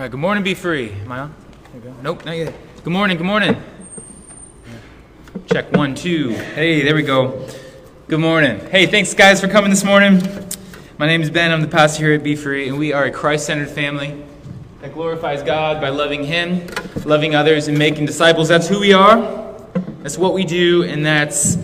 All right, good morning, BeFree. Am I on? Nope, not yet. Good morning, good morning. Check one, two. Hey, there we go. Good morning. Hey, thanks guys for coming this morning. My name is Ben. I'm the pastor here at BeFree, and we are a Christ centered family that glorifies God by loving Him, loving others, and making disciples. That's who we are, that's what we do, and that's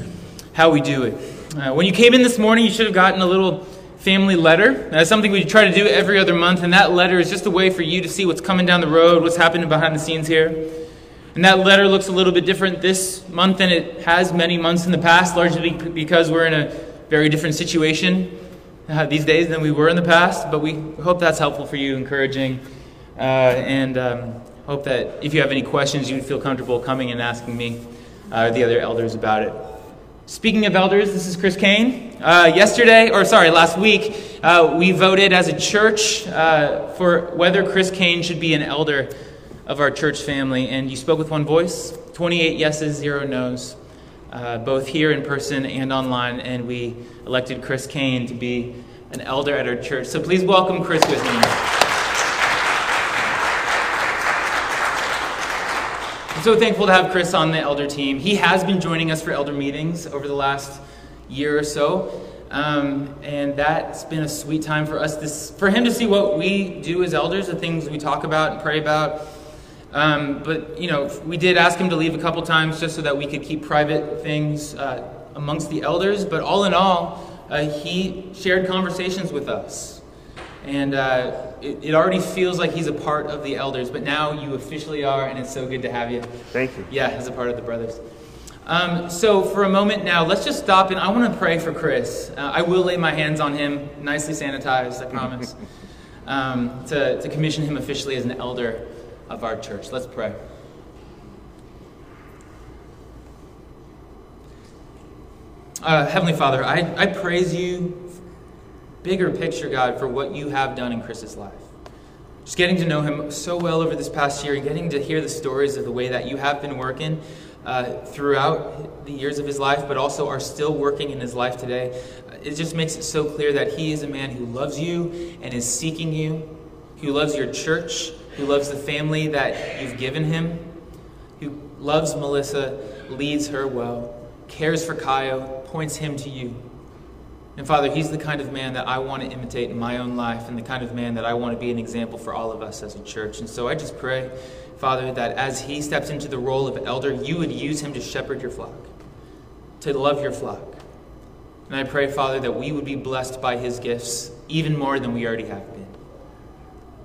how we do it. Uh, when you came in this morning, you should have gotten a little family letter. That's something we try to do every other month, and that letter is just a way for you to see what's coming down the road, what's happening behind the scenes here. And that letter looks a little bit different this month than it has many months in the past, largely because we're in a very different situation uh, these days than we were in the past. But we hope that's helpful for you, encouraging, uh, and um, hope that if you have any questions, you'd feel comfortable coming and asking me uh, or the other elders about it. Speaking of elders, this is Chris Kane. Uh, yesterday, or sorry, last week, uh, we voted as a church uh, for whether Chris Kane should be an elder of our church family, and you spoke with one voice 28 yeses, zero noes, uh, both here in person and online, and we elected Chris Kane to be an elder at our church. So please welcome Chris with me. So thankful to have Chris on the elder team. He has been joining us for elder meetings over the last year or so. Um, and that's been a sweet time for us, to, for him to see what we do as elders, the things we talk about and pray about, um, but, you know, we did ask him to leave a couple times just so that we could keep private things uh, amongst the elders. But all in all, uh, he shared conversations with us. And uh, it, it, already feels like he's a part of the elders, but now you officially are, and it's so good to have you. Thank you. Yeah, as a part of the brothers. Um, so, for a moment now, let's just stop and I want to pray for Chris. Uh, I will lay my hands on him, nicely sanitized, I promise, um, to, to commission him officially as an elder of our church. Let's pray. Uh, Heavenly Father, I, I praise you, bigger picture, God, for what you have done in Chris's life. Just getting to know him so well over this past year and getting to hear the stories of the way that you have been working uh, throughout the years of his life, but also are still working in his life today. It just makes it so clear that he is a man who loves you and is seeking you, who loves your church, who loves the family that you've given him, who loves Melissa, leads her well, cares for Kyle, points him to you. And Father, he's the kind of man that I want to imitate in my own life and the kind of man that I want to be an example for all of us as a church. And so I just pray, Father, that as he steps into the role of elder, you would use him to shepherd your flock, to love your flock. And I pray, Father, that we would be blessed by his gifts even more than we already have been.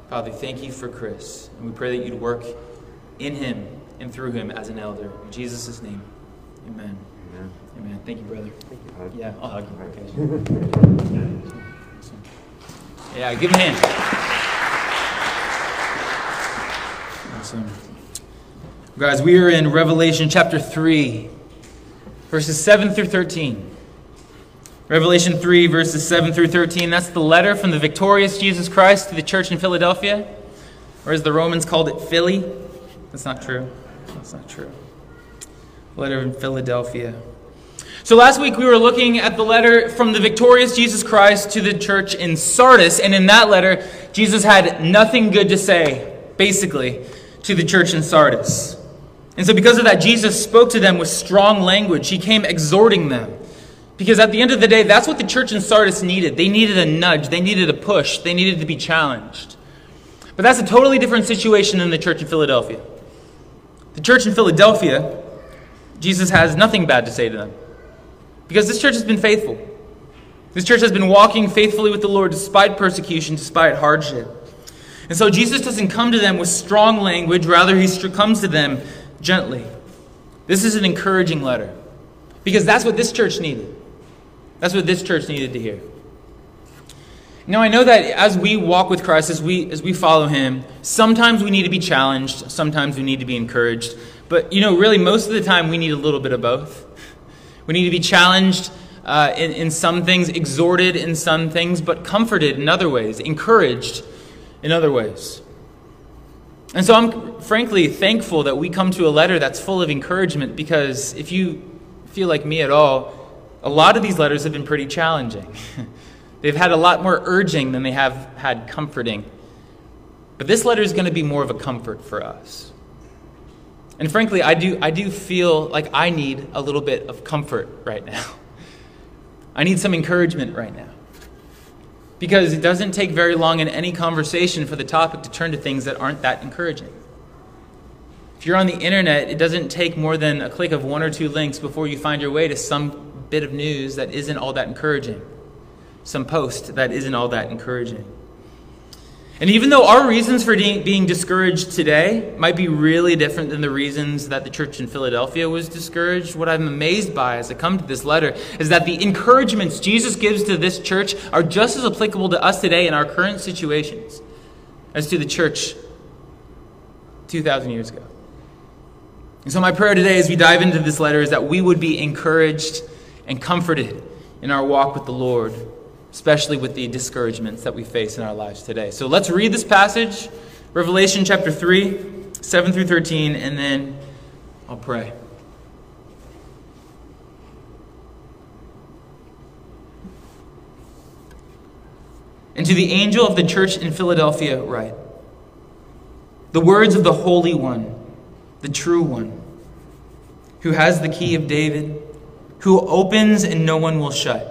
Father, thank you for Chris. And we pray that you'd work in him and through him as an elder. In Jesus' name, amen. Amen. Amen. Thank you, brother. Thank you. Yeah, I'll hug you. Okay. Yeah, give him a hand. Awesome. Guys, we are in Revelation chapter 3, verses 7 through 13. Revelation 3, verses 7 through 13. That's the letter from the victorious Jesus Christ to the church in Philadelphia, or as the Romans called it, Philly. That's not true. That's not true. Letter in Philadelphia. So last week we were looking at the letter from the victorious Jesus Christ to the church in Sardis, and in that letter, Jesus had nothing good to say, basically, to the church in Sardis. And so, because of that, Jesus spoke to them with strong language. He came exhorting them. Because at the end of the day, that's what the church in Sardis needed. They needed a nudge, they needed a push, they needed to be challenged. But that's a totally different situation than the church in Philadelphia. The church in Philadelphia, Jesus has nothing bad to say to them. Because this church has been faithful. This church has been walking faithfully with the Lord despite persecution, despite hardship. And so Jesus doesn't come to them with strong language, rather, he comes to them gently. This is an encouraging letter. Because that's what this church needed. That's what this church needed to hear. Now, I know that as we walk with Christ, as we, as we follow Him, sometimes we need to be challenged, sometimes we need to be encouraged. But, you know, really, most of the time, we need a little bit of both. We need to be challenged uh, in, in some things, exhorted in some things, but comforted in other ways, encouraged in other ways. And so I'm frankly thankful that we come to a letter that's full of encouragement because if you feel like me at all, a lot of these letters have been pretty challenging. They've had a lot more urging than they have had comforting. But this letter is going to be more of a comfort for us. And frankly, I do, I do feel like I need a little bit of comfort right now. I need some encouragement right now. Because it doesn't take very long in any conversation for the topic to turn to things that aren't that encouraging. If you're on the internet, it doesn't take more than a click of one or two links before you find your way to some bit of news that isn't all that encouraging, some post that isn't all that encouraging. And even though our reasons for being discouraged today might be really different than the reasons that the church in Philadelphia was discouraged, what I'm amazed by as I come to this letter is that the encouragements Jesus gives to this church are just as applicable to us today in our current situations as to the church 2,000 years ago. And so, my prayer today as we dive into this letter is that we would be encouraged and comforted in our walk with the Lord especially with the discouragements that we face in our lives today. So let's read this passage, Revelation chapter 3, 7 through 13, and then I'll pray. And to the angel of the church in Philadelphia, write the words of the Holy One, the true One, who has the key of David, who opens and no one will shut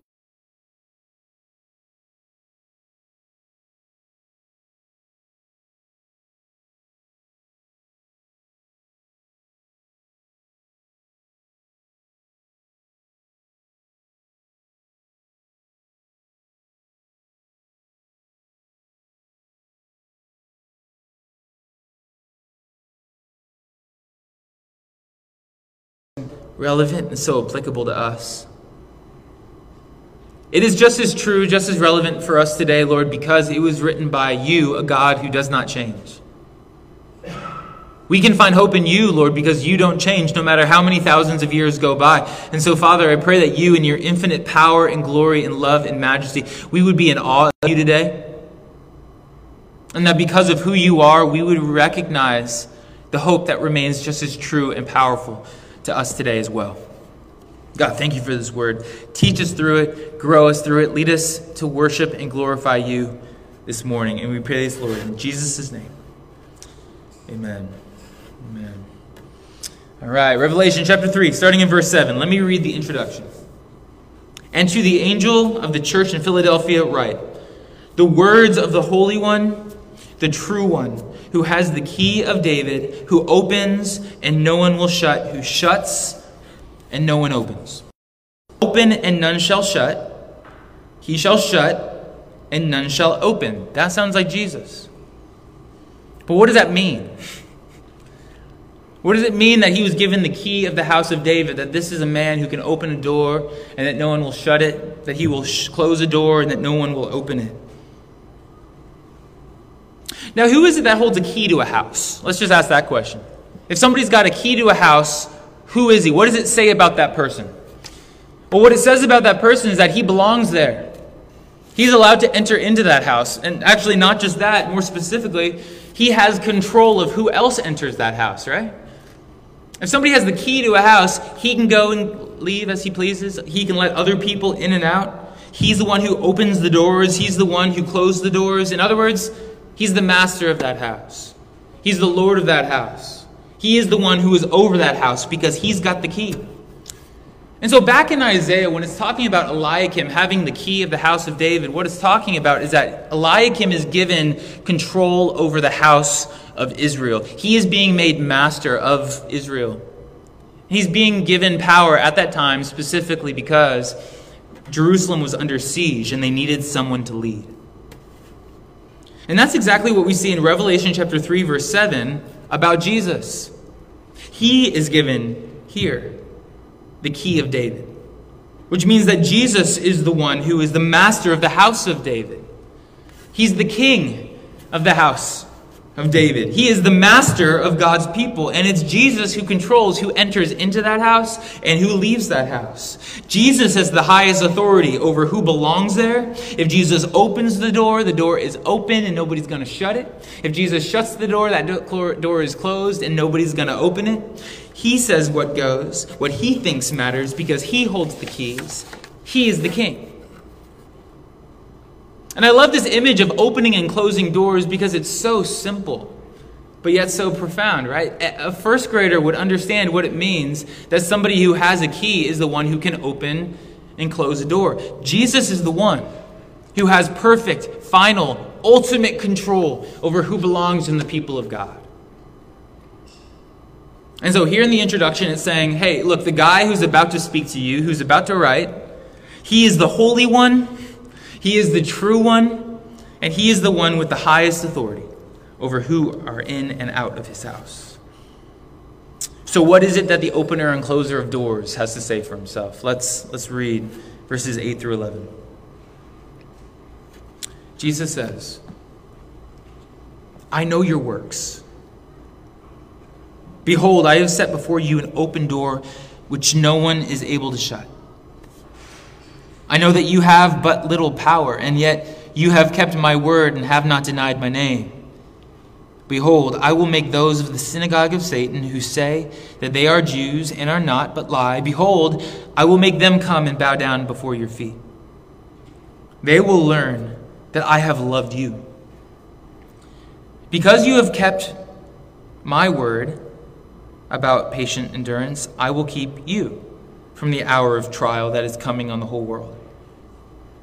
relevant and so applicable to us. It is just as true, just as relevant for us today, Lord, because it was written by you, a God who does not change. We can find hope in you, Lord, because you don't change no matter how many thousands of years go by. And so, Father, I pray that you, in your infinite power and glory and love and majesty, we would be in awe of you today. And that because of who you are, we would recognize the hope that remains just as true and powerful to us today as well. God, thank you for this word. Teach us through it, grow us through it, lead us to worship and glorify you this morning. And we pray this, Lord, in Jesus' name. Amen. Amen. All right, Revelation chapter 3, starting in verse 7. Let me read the introduction. And to the angel of the church in Philadelphia, write the words of the Holy One, the true One who has the key of David, who opens and no one will shut, who shuts and no one opens. Open and none shall shut. He shall shut and none shall open. That sounds like Jesus. But what does that mean? What does it mean that he was given the key of the house of David? That this is a man who can open a door and that no one will shut it? That he will close a door and that no one will open it? Now, who is it that holds a key to a house? Let's just ask that question. If somebody's got a key to a house, who is he? What does it say about that person? Well, what it says about that person is that he belongs there. He's allowed to enter into that house. And actually, not just that, more specifically, he has control of who else enters that house, right? If somebody has the key to a house, he can go and leave as he pleases. He can let other people in and out. He's the one who opens the doors. He's the one who closes the doors. In other words, He's the master of that house. He's the Lord of that house. He is the one who is over that house because he's got the key. And so, back in Isaiah, when it's talking about Eliakim having the key of the house of David, what it's talking about is that Eliakim is given control over the house of Israel. He is being made master of Israel. He's being given power at that time specifically because Jerusalem was under siege and they needed someone to lead. And that's exactly what we see in Revelation chapter 3, verse 7 about Jesus. He is given here the key of David, which means that Jesus is the one who is the master of the house of David. He's the king of the house of David. He is the master of God's people, and it's Jesus who controls who enters into that house and who leaves that house. Jesus has the highest authority over who belongs there. If Jesus opens the door, the door is open and nobody's going to shut it. If Jesus shuts the door, that door is closed and nobody's going to open it. He says what goes, what he thinks matters because he holds the keys. He is the king. And I love this image of opening and closing doors because it's so simple, but yet so profound, right? A first grader would understand what it means that somebody who has a key is the one who can open and close a door. Jesus is the one who has perfect, final, ultimate control over who belongs in the people of God. And so here in the introduction, it's saying, hey, look, the guy who's about to speak to you, who's about to write, he is the Holy One he is the true one, and He is the one with the highest authority over who are in and out of His house. So, what is it that the opener and closer of doors has to say for himself? Let's, let's read verses 8 through 11. Jesus says, I know your works. Behold, I have set before you an open door which no one is able to shut. I know that you have but little power, and yet you have kept my word and have not denied my name. Behold, I will make those of the synagogue of Satan who say that they are Jews and are not, but lie. Behold, I will make them come and bow down before your feet. They will learn that I have loved you. Because you have kept my word about patient endurance, I will keep you from the hour of trial that is coming on the whole world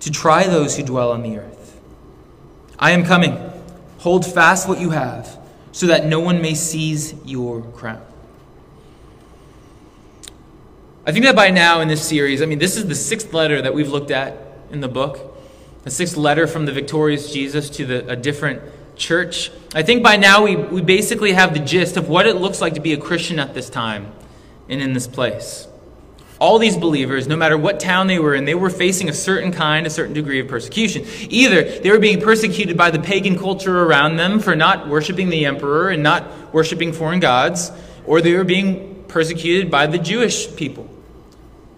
to try those who dwell on the earth. I am coming. Hold fast what you have, so that no one may seize your crown. I think that by now in this series, I mean, this is the sixth letter that we've looked at in the book, the sixth letter from the victorious Jesus to the, a different church. I think by now we, we basically have the gist of what it looks like to be a Christian at this time and in this place. All these believers, no matter what town they were in, they were facing a certain kind, a certain degree of persecution. Either they were being persecuted by the pagan culture around them for not worshiping the emperor and not worshiping foreign gods, or they were being persecuted by the Jewish people.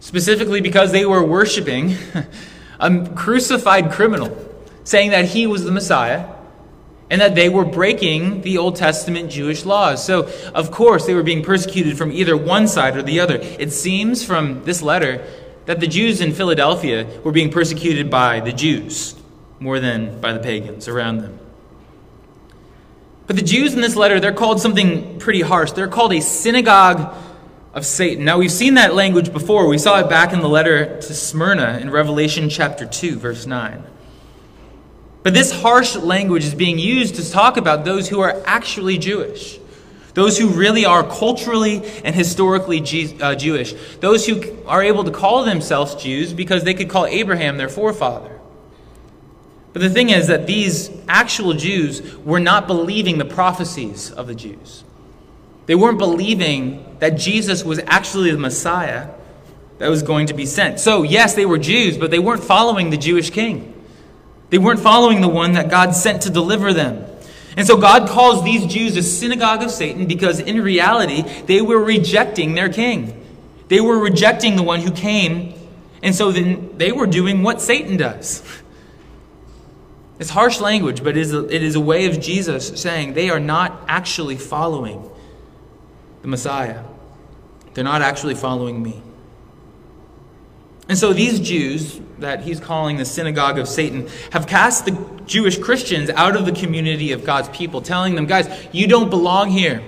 Specifically because they were worshiping a crucified criminal, saying that he was the Messiah and that they were breaking the Old Testament Jewish laws. So, of course, they were being persecuted from either one side or the other. It seems from this letter that the Jews in Philadelphia were being persecuted by the Jews more than by the pagans around them. But the Jews in this letter, they're called something pretty harsh. They're called a synagogue of Satan. Now, we've seen that language before. We saw it back in the letter to Smyrna in Revelation chapter 2, verse 9. But this harsh language is being used to talk about those who are actually Jewish, those who really are culturally and historically uh, Jewish, those who are able to call themselves Jews because they could call Abraham their forefather. But the thing is that these actual Jews were not believing the prophecies of the Jews. They weren't believing that Jesus was actually the Messiah that was going to be sent. So, yes, they were Jews, but they weren't following the Jewish king. They weren't following the one that God sent to deliver them. And so God calls these Jews a synagogue of Satan because in reality, they were rejecting their king. They were rejecting the one who came, and so then they were doing what Satan does. It's harsh language, but it is, a, it is a way of Jesus saying they are not actually following the Messiah. They're not actually following me. And so these Jews that he's calling the synagogue of Satan have cast the Jewish Christians out of the community of God's people, telling them, guys, you don't belong here.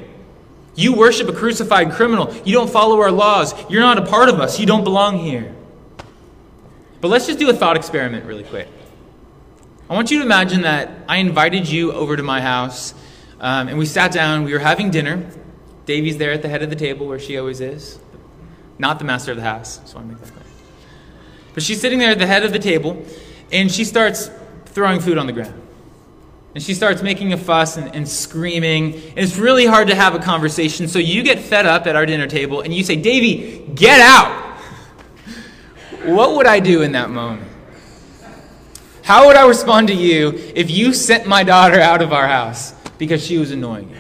You worship a crucified criminal. You don't follow our laws. You're not a part of us. You don't belong here. But let's just do a thought experiment really quick. I want you to imagine that I invited you over to my house um, and we sat down, we were having dinner. Davy's there at the head of the table where she always is, not the master of the house. So I make that clear. But she's sitting there at the head of the table and she starts throwing food on the ground. And she starts making a fuss and, and, screaming. And it's really hard to have a conversation. So you get fed up at our dinner table and you say, Davy, get out. what would I do in that moment? How would I respond to you if you sent my daughter out of our house because she was annoying you?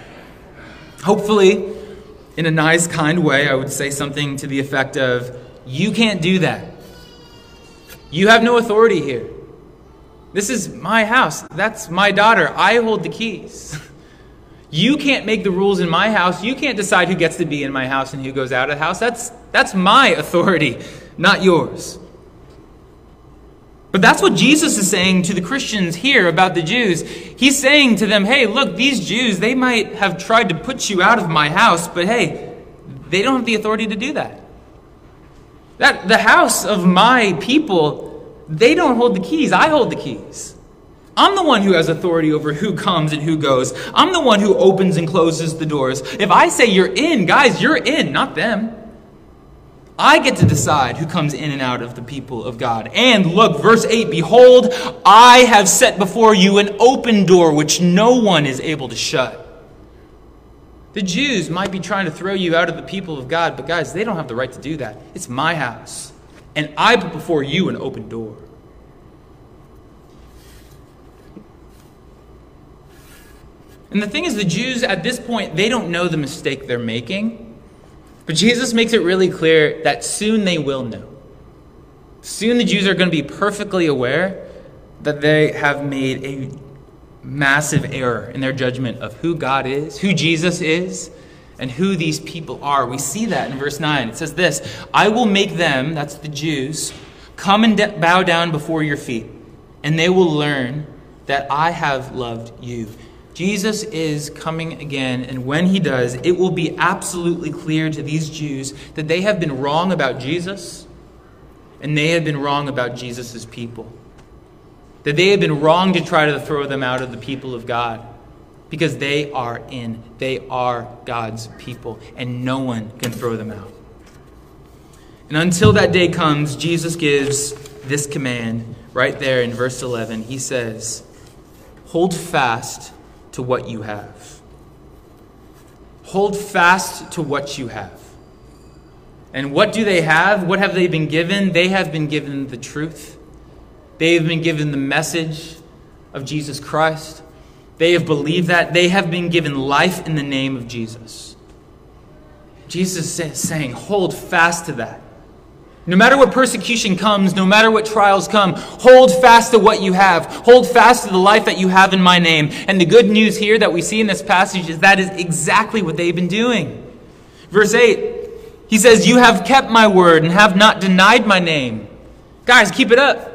Hopefully, in a nice, kind way, I would say something to the effect of, You can't do that. You have no authority here. This is my house. That's my daughter. I hold the keys. You can't make the rules in my house. You can't decide who gets to be in my house and who goes out of the house. That's, that's my authority, not yours. But that's what Jesus is saying to the Christians here about the Jews. He's saying to them, hey, look, these Jews, they might have tried to put you out of my house, but hey, they don't have the authority to do that. That the house of my people they don't hold the keys. I hold the keys. I'm the one who has authority over who comes and who goes. I'm the one who opens and closes the doors. If I say you're in, guys, you're in, not them. I get to decide who comes in and out of the people of God. And look, verse 8 Behold, I have set before you an open door which no one is able to shut. The Jews might be trying to throw you out of the people of God, but guys, they don't have the right to do that. It's my house and I put before you an open door. And the thing is, the Jews at this point, they don't know the mistake they're making. But Jesus makes it really clear that soon they will know. Soon the Jews are going to be perfectly aware that they have made a massive error in their judgment of who God is, who Jesus is, and who these people are. We see that in verse 9. It says this I will make them, that's the Jews, come and bow down before your feet, and they will learn that I have loved you. Jesus is coming again, and when he does, it will be absolutely clear to these Jews that they have been wrong about Jesus, and they have been wrong about Jesus' people. That they have been wrong to try to throw them out of the people of God because they are in. They are God's people, and no one can throw them out. And until that day comes, Jesus gives this command right there in verse 11. He says, Hold fast to what you have. Hold fast to what you have. And what do they have? What have they been given? They have been given the truth. They have been given the message of Jesus Christ. They have believed that. They have been given life in the name of Jesus. Jesus is saying, hold fast to that. No matter what persecution comes, no matter what trials come, hold fast to what you have. Hold fast to the life that you have in my name. And the good news here that we see in this passage is that is exactly what they've been doing. Verse 8, he says, You have kept my word and have not denied my name. Guys, keep it up.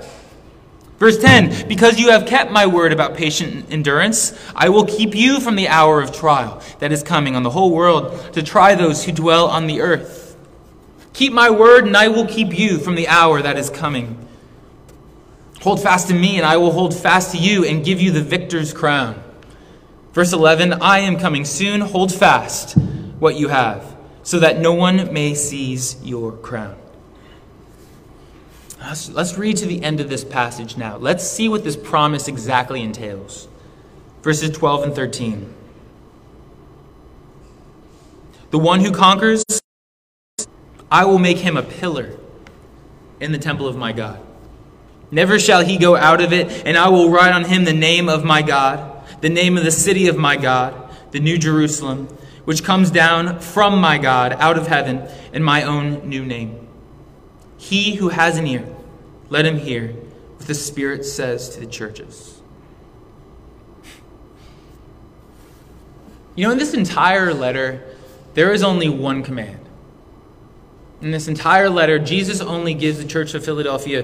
Verse 10 Because you have kept my word about patient endurance, I will keep you from the hour of trial that is coming on the whole world to try those who dwell on the earth. Keep my word, and I will keep you from the hour that is coming. Hold fast to me, and I will hold fast to you and give you the victor's crown. Verse 11 I am coming soon. Hold fast what you have, so that no one may seize your crown. Let's, let's read to the end of this passage now. Let's see what this promise exactly entails. Verses 12 and 13. The one who conquers, I will make him a pillar in the temple of my God. Never shall he go out of it, and I will write on him the name of my God, the name of the city of my God, the new Jerusalem, which comes down from my God out of heaven, and my own new name. He who has an ear, let him hear what the Spirit says to the churches. You know, in this entire letter, there is only one command. In this entire letter, Jesus only gives the church of Philadelphia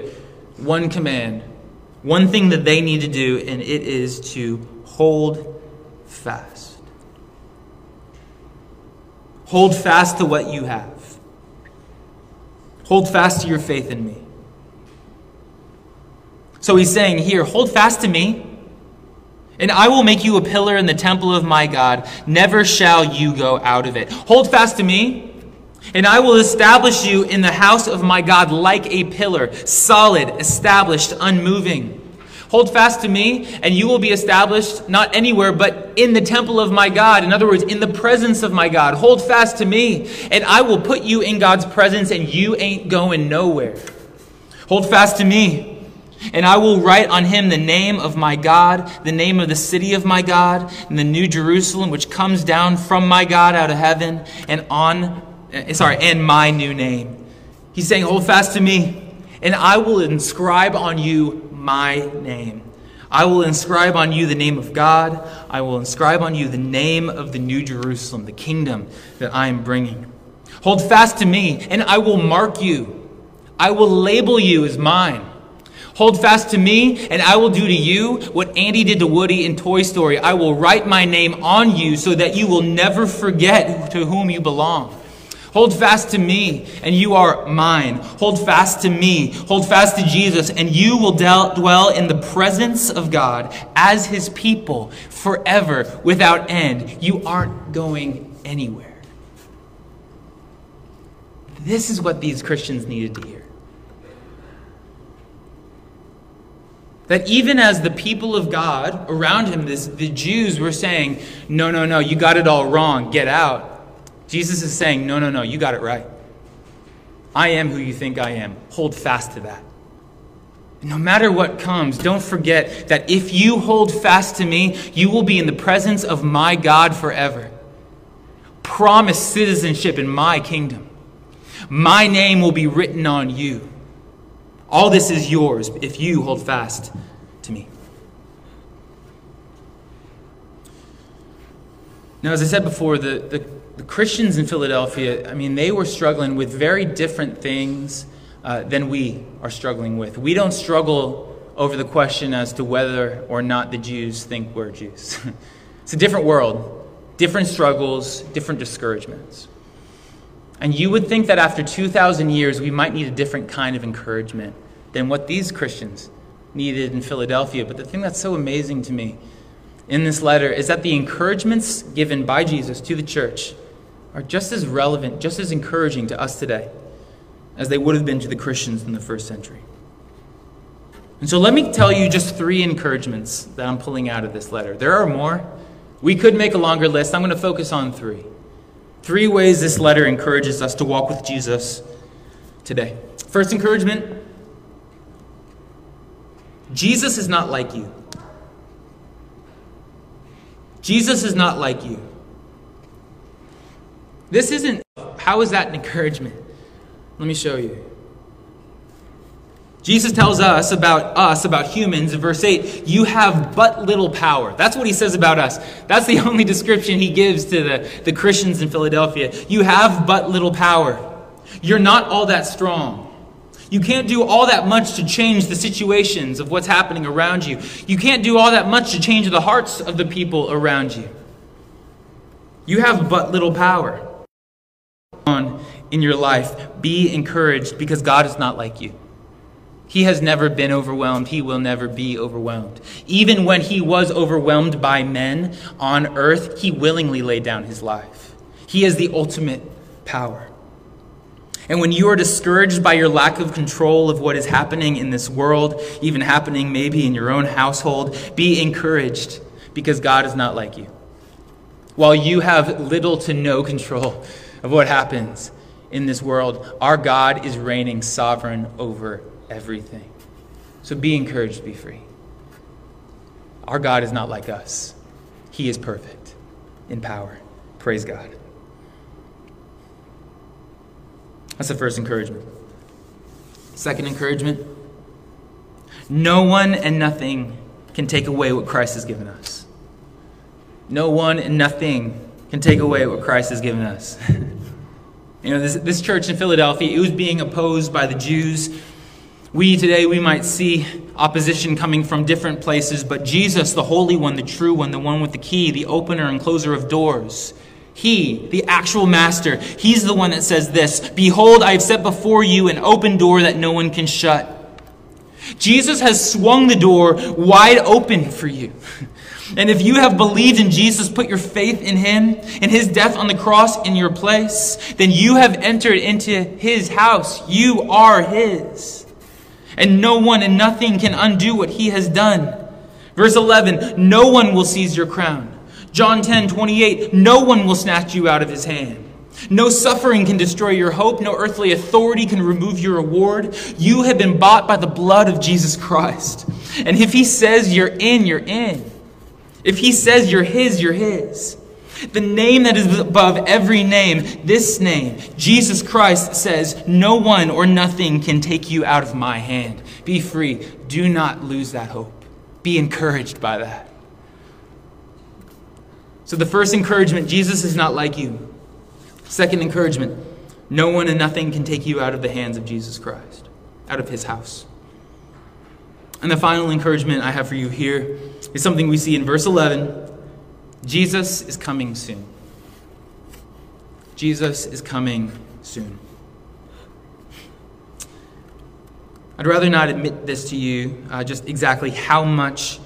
one command, one thing that they need to do, and it is to hold fast. Hold fast to what you have. Hold fast to your faith in me. So he's saying here, hold fast to me, and I will make you a pillar in the temple of my God. Never shall you go out of it. Hold fast to me, and I will establish you in the house of my God like a pillar, solid, established, unmoving. Hold fast to me, and you will be established not anywhere, but in the temple of my God. In other words, in the presence of my God. Hold fast to me, and I will put you in God's presence, and you ain't going nowhere. Hold fast to me, and I will write on him the name of my God, the name of the city of my God, and the new Jerusalem, which comes down from my God out of heaven, and on, eh, sorry, and my new name. He's saying, Hold fast to me, and I will inscribe on you my name. I will inscribe on you the name of God. I will inscribe on you the name of the New Jerusalem, the kingdom that I am bringing. Hold fast to me, and I will mark you. I will label you as mine. Hold fast to me, and I will do to you what Andy did to Woody in Toy Story. I will write my name on you so that you will never forget to whom you belong. Hold fast to me, and you are mine. Hold fast to me. Hold fast to Jesus, and you will dwell in the presence of God as his people forever without end. You aren't going anywhere. This is what these Christians needed to hear. That even as the people of God around him, this, the Jews were saying, No, no, no, you got it all wrong, get out. Jesus is saying, No, no, no, you got it right. I am who you think I am. Hold fast to that. No matter what comes, don't forget that if you hold fast to me, you will be in the presence of my God forever. Promise citizenship in my kingdom. My name will be written on you. All this is yours if you hold fast to me. Now, as I said before, the, the, the Christians in Philadelphia, I mean, they were struggling with very different things uh, than we are struggling with. We don't struggle over the question as to whether or not the Jews think we're Jews. it's a different world, different struggles, different discouragements. And you would think that after 2,000 years, we might need a different kind of encouragement than what these Christians needed in Philadelphia. But the thing that's so amazing to me in this letter is that the encouragements given by Jesus to the church are just as relevant, just as encouraging to us today as they would have been to the Christians in the first century. And so let me tell you just three encouragements that I'm pulling out of this letter. There are more. We could make a longer list. I'm going to focus on three. Three ways this letter encourages us to walk with Jesus today. First encouragement Jesus is not like you. Jesus is not like you. This isn't, how is that an encouragement? Let me show you. Jesus tells us about us, about humans, in verse 8, you have but little power. That's what he says about us. That's the only description he gives to the, the Christians in Philadelphia. You have but little power. You're not all that strong. You can't do all that much to change the situations of what's happening around you. You can't do all that much to change the hearts of the people around you. You have but little power on in your life. Be encouraged because God is not like you. He has never been overwhelmed. He will never be overwhelmed. Even when he was overwhelmed by men on earth, he willingly laid down his life. He has the ultimate power. And when you are discouraged by your lack of control of what is happening in this world, even happening maybe in your own household, be encouraged because God is not like you. While you have little to no control of what happens in this world, our God is reigning sovereign over everything. So be encouraged, be free. Our God is not like us, He is perfect in power. Praise God. That's the first encouragement. Second encouragement no one and nothing can take away what Christ has given us. No one and nothing can take away what Christ has given us. you know, this, this church in Philadelphia, it was being opposed by the Jews. We today, we might see opposition coming from different places, but Jesus, the Holy One, the true one, the one with the key, the opener and closer of doors, He, the actual master, he's the one that says this Behold, I have set before you an open door that no one can shut. Jesus has swung the door wide open for you. And if you have believed in Jesus, put your faith in him, in his death on the cross in your place, then you have entered into his house. You are his. And no one and nothing can undo what he has done. Verse 11 No one will seize your crown. John 10 28 No one will snatch you out of his hand. No suffering can destroy your hope. No earthly authority can remove your reward. You have been bought by the blood of Jesus Christ. And if he says you're in, you're in. If he says you're his, you're his. The name that is above every name, this name, Jesus Christ says, No one or nothing can take you out of my hand. Be free. Do not lose that hope. Be encouraged by that. So, the first encouragement Jesus is not like you. Second encouragement no one and nothing can take you out of the hands of Jesus Christ, out of his house. And the final encouragement I have for you here is something we see in verse 11 Jesus is coming soon. Jesus is coming soon. I'd rather not admit this to you, uh, just exactly how much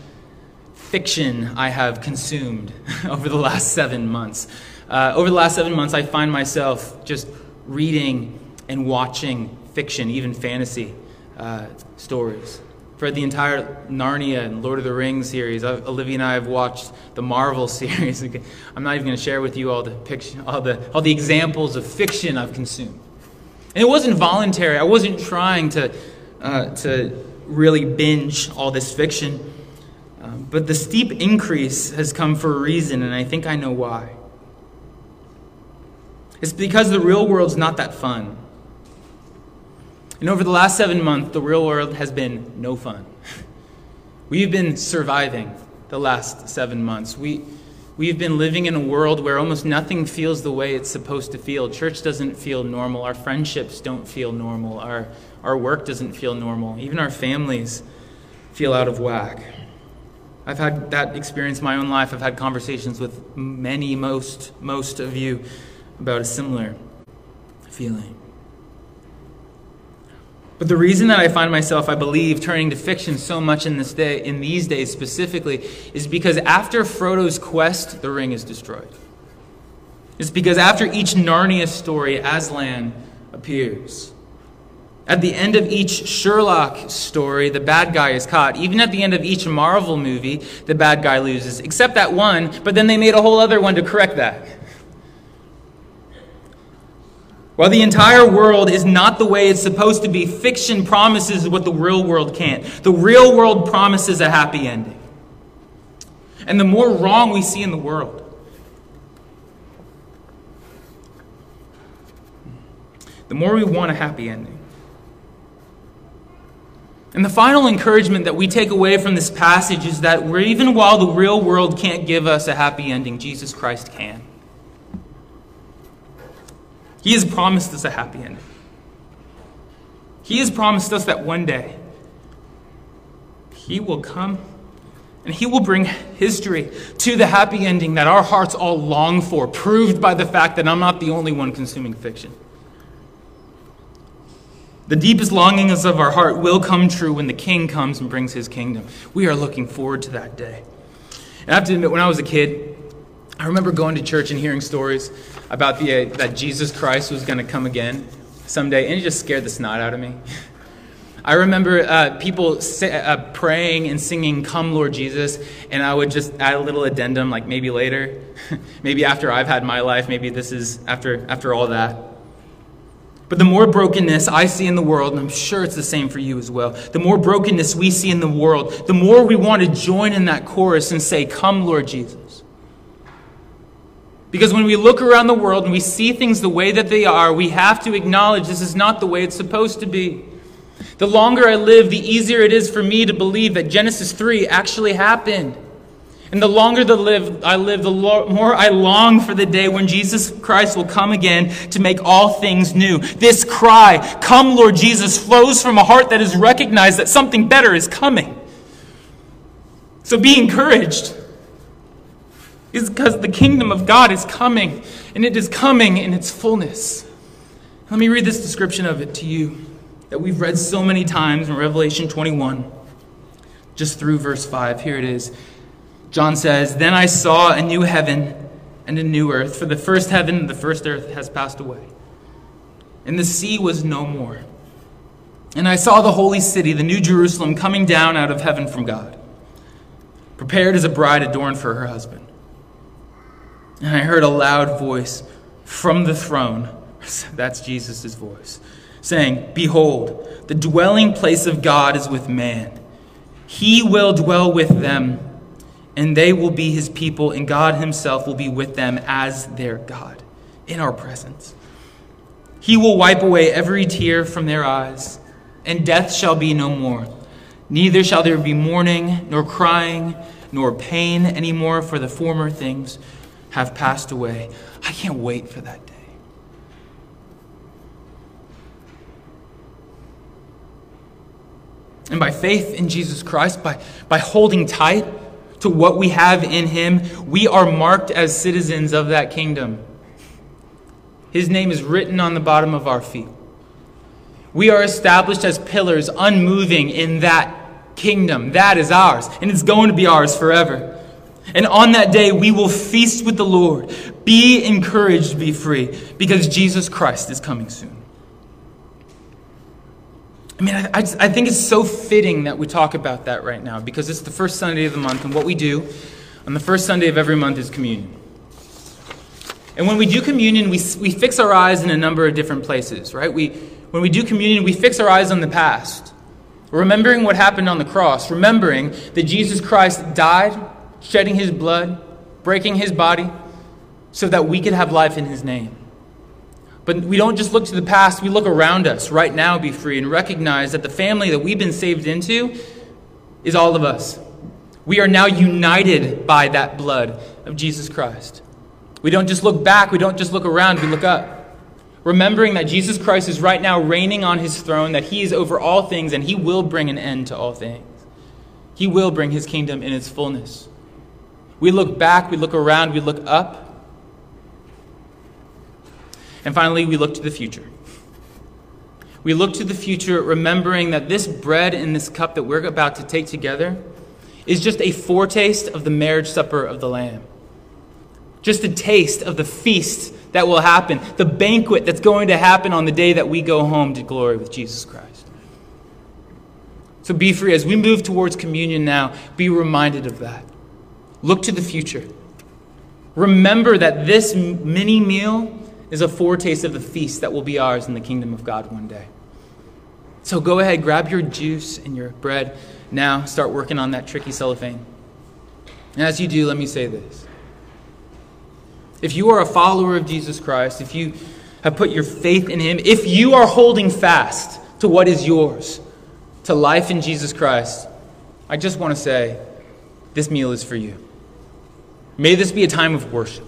fiction I have consumed over the last seven months. Uh, over the last seven months, I find myself just reading and watching fiction, even fantasy uh, stories. For the entire Narnia and Lord of the Rings series, I've, Olivia and I have watched the Marvel series. I'm not even going to share with you all the, all, the, all the examples of fiction I've consumed. And it wasn't voluntary. I wasn't trying to, uh, to really binge all this fiction. But the steep increase has come for a reason, and I think I know why. It's because the real world's not that fun. And over the last seven months, the real world has been no fun. We've been surviving the last seven months. We, we've been living in a world where almost nothing feels the way it's supposed to feel. Church doesn't feel normal. Our friendships don't feel normal. Our, our work doesn't feel normal. Even our families feel out of whack. I've had that experience in my own life. I've had conversations with many, most, most of you about a similar feeling. But the reason that I find myself, I believe, turning to fiction so much in this day, in these days specifically, is because after Frodo's quest, the ring is destroyed. It's because after each Narnia story, Aslan appears. At the end of each Sherlock story, the bad guy is caught. Even at the end of each Marvel movie, the bad guy loses, except that one, but then they made a whole other one to correct that. While the entire world is not the way it's supposed to be, fiction promises what the real world can't. The real world promises a happy ending. And the more wrong we see in the world, the more we want a happy ending. And the final encouragement that we take away from this passage is that even while the real world can't give us a happy ending, Jesus Christ can. He has promised us a happy ending. He has promised us that one day He will come and He will bring history to the happy ending that our hearts all long for, proved by the fact that I'm not the only one consuming fiction. The deepest longings of our heart will come true when the King comes and brings His kingdom. We are looking forward to that day. And I have to admit, when I was a kid, I remember going to church and hearing stories about the, uh, that Jesus Christ was going to come again someday, and it just scared the snot out of me. I remember uh, people say, uh, praying and singing, Come, Lord Jesus, and I would just add a little addendum, like maybe later, maybe after I've had my life, maybe this is after, after all that. But the more brokenness I see in the world, and I'm sure it's the same for you as well, the more brokenness we see in the world, the more we want to join in that chorus and say, Come, Lord Jesus. Because when we look around the world and we see things the way that they are, we have to acknowledge this is not the way it's supposed to be. The longer I live, the easier it is for me to believe that Genesis 3 actually happened. And the longer the live, I live, the more I long for the day when Jesus Christ will come again to make all things new. This cry, Come, Lord Jesus, flows from a heart that has recognized that something better is coming. So be encouraged. is because the kingdom of God is coming, and it is coming in its fullness. Let me read this description of it to you that we've read so many times in Revelation 21, just through verse 5. Here it is. John says, Then I saw a new heaven and a new earth, for the first heaven and the first earth has passed away, and the sea was no more. And I saw the holy city, the new Jerusalem, coming down out of heaven from God, prepared as a bride adorned for her husband. And I heard a loud voice from the throne, that's Jesus' voice, saying, Behold, the dwelling place of God is with man. He will dwell with them, and they will be his people, and God himself will be with them as their God in our presence. He will wipe away every tear from their eyes and death shall be no more. Neither shall there be mourning, nor crying, nor pain anymore, for the former things have passed away. I can't wait for that day. And by faith in Jesus Christ, by, by holding tight to what we have in Him, we are marked as citizens of that kingdom. His name is written on the bottom of our feet. We are established as pillars, unmoving in that kingdom. That is ours, and it's going to be ours forever. And on that day, we will feast with the Lord. Be encouraged, be free, because Jesus Christ is coming soon. I mean, I, I, just, I, think it's so fitting that we talk about that right now because it's the first Sunday of the month, and what we do on the first Sunday of every month is communion. And when we do communion, we, we fix our eyes in a number of different places, right? We, when we do communion, we fix our eyes on the past, remembering what happened on the cross, remembering that Jesus Christ died, shedding his blood, breaking his body, so that we could have life in his name. But we don't just look to the past, we look around us right now, BeFree, and recognize that the family that we've been saved into is all of us. We are now united by that blood of Jesus Christ. We don't just look back, we don't just look around, we look up remembering that Jesus Christ is right now reigning on his throne, that he is over all things, and he will bring an end to all things. He will bring his kingdom in its fullness. We look back, we look around, we look up. And finally, we look to the future. We look to the future, remembering that this bread and this cup that we're about to take together is just a foretaste of the marriage supper of the Lamb. Just a taste of the feast that will happen, the banquet that's going to happen on the day that we go home to glory with Jesus Christ. So be free. As we move towards communion now, be reminded of that. Look to the future. Remember that this mini meal is a foretaste of the feast that will be ours in the kingdom of God one day. So go ahead, grab your juice and your bread now. Start working on that tricky cellophane. And as you do, let me say this if you are a follower of Jesus Christ, if you have put your faith in Him, if you are holding fast to what is yours, to life in Jesus Christ, I just want to say this meal is for you. May this be a time of worship.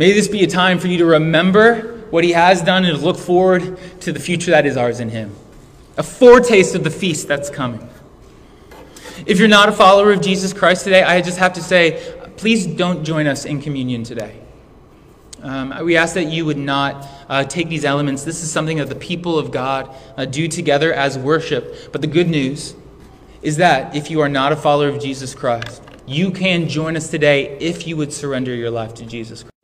May this be a time for you to remember what He has done and to look forward to the future that is ours in Him. A foretaste of the feast that's coming. If you're not a follower of Jesus Christ today, I just have to say, please don't join us in communion today. Um, we ask that you would not uh, take these elements. This is something that the people of God uh, do together as worship. But the good news is that if you are not a follower of Jesus Christ, you can join us today if you would surrender your life to Jesus Christ.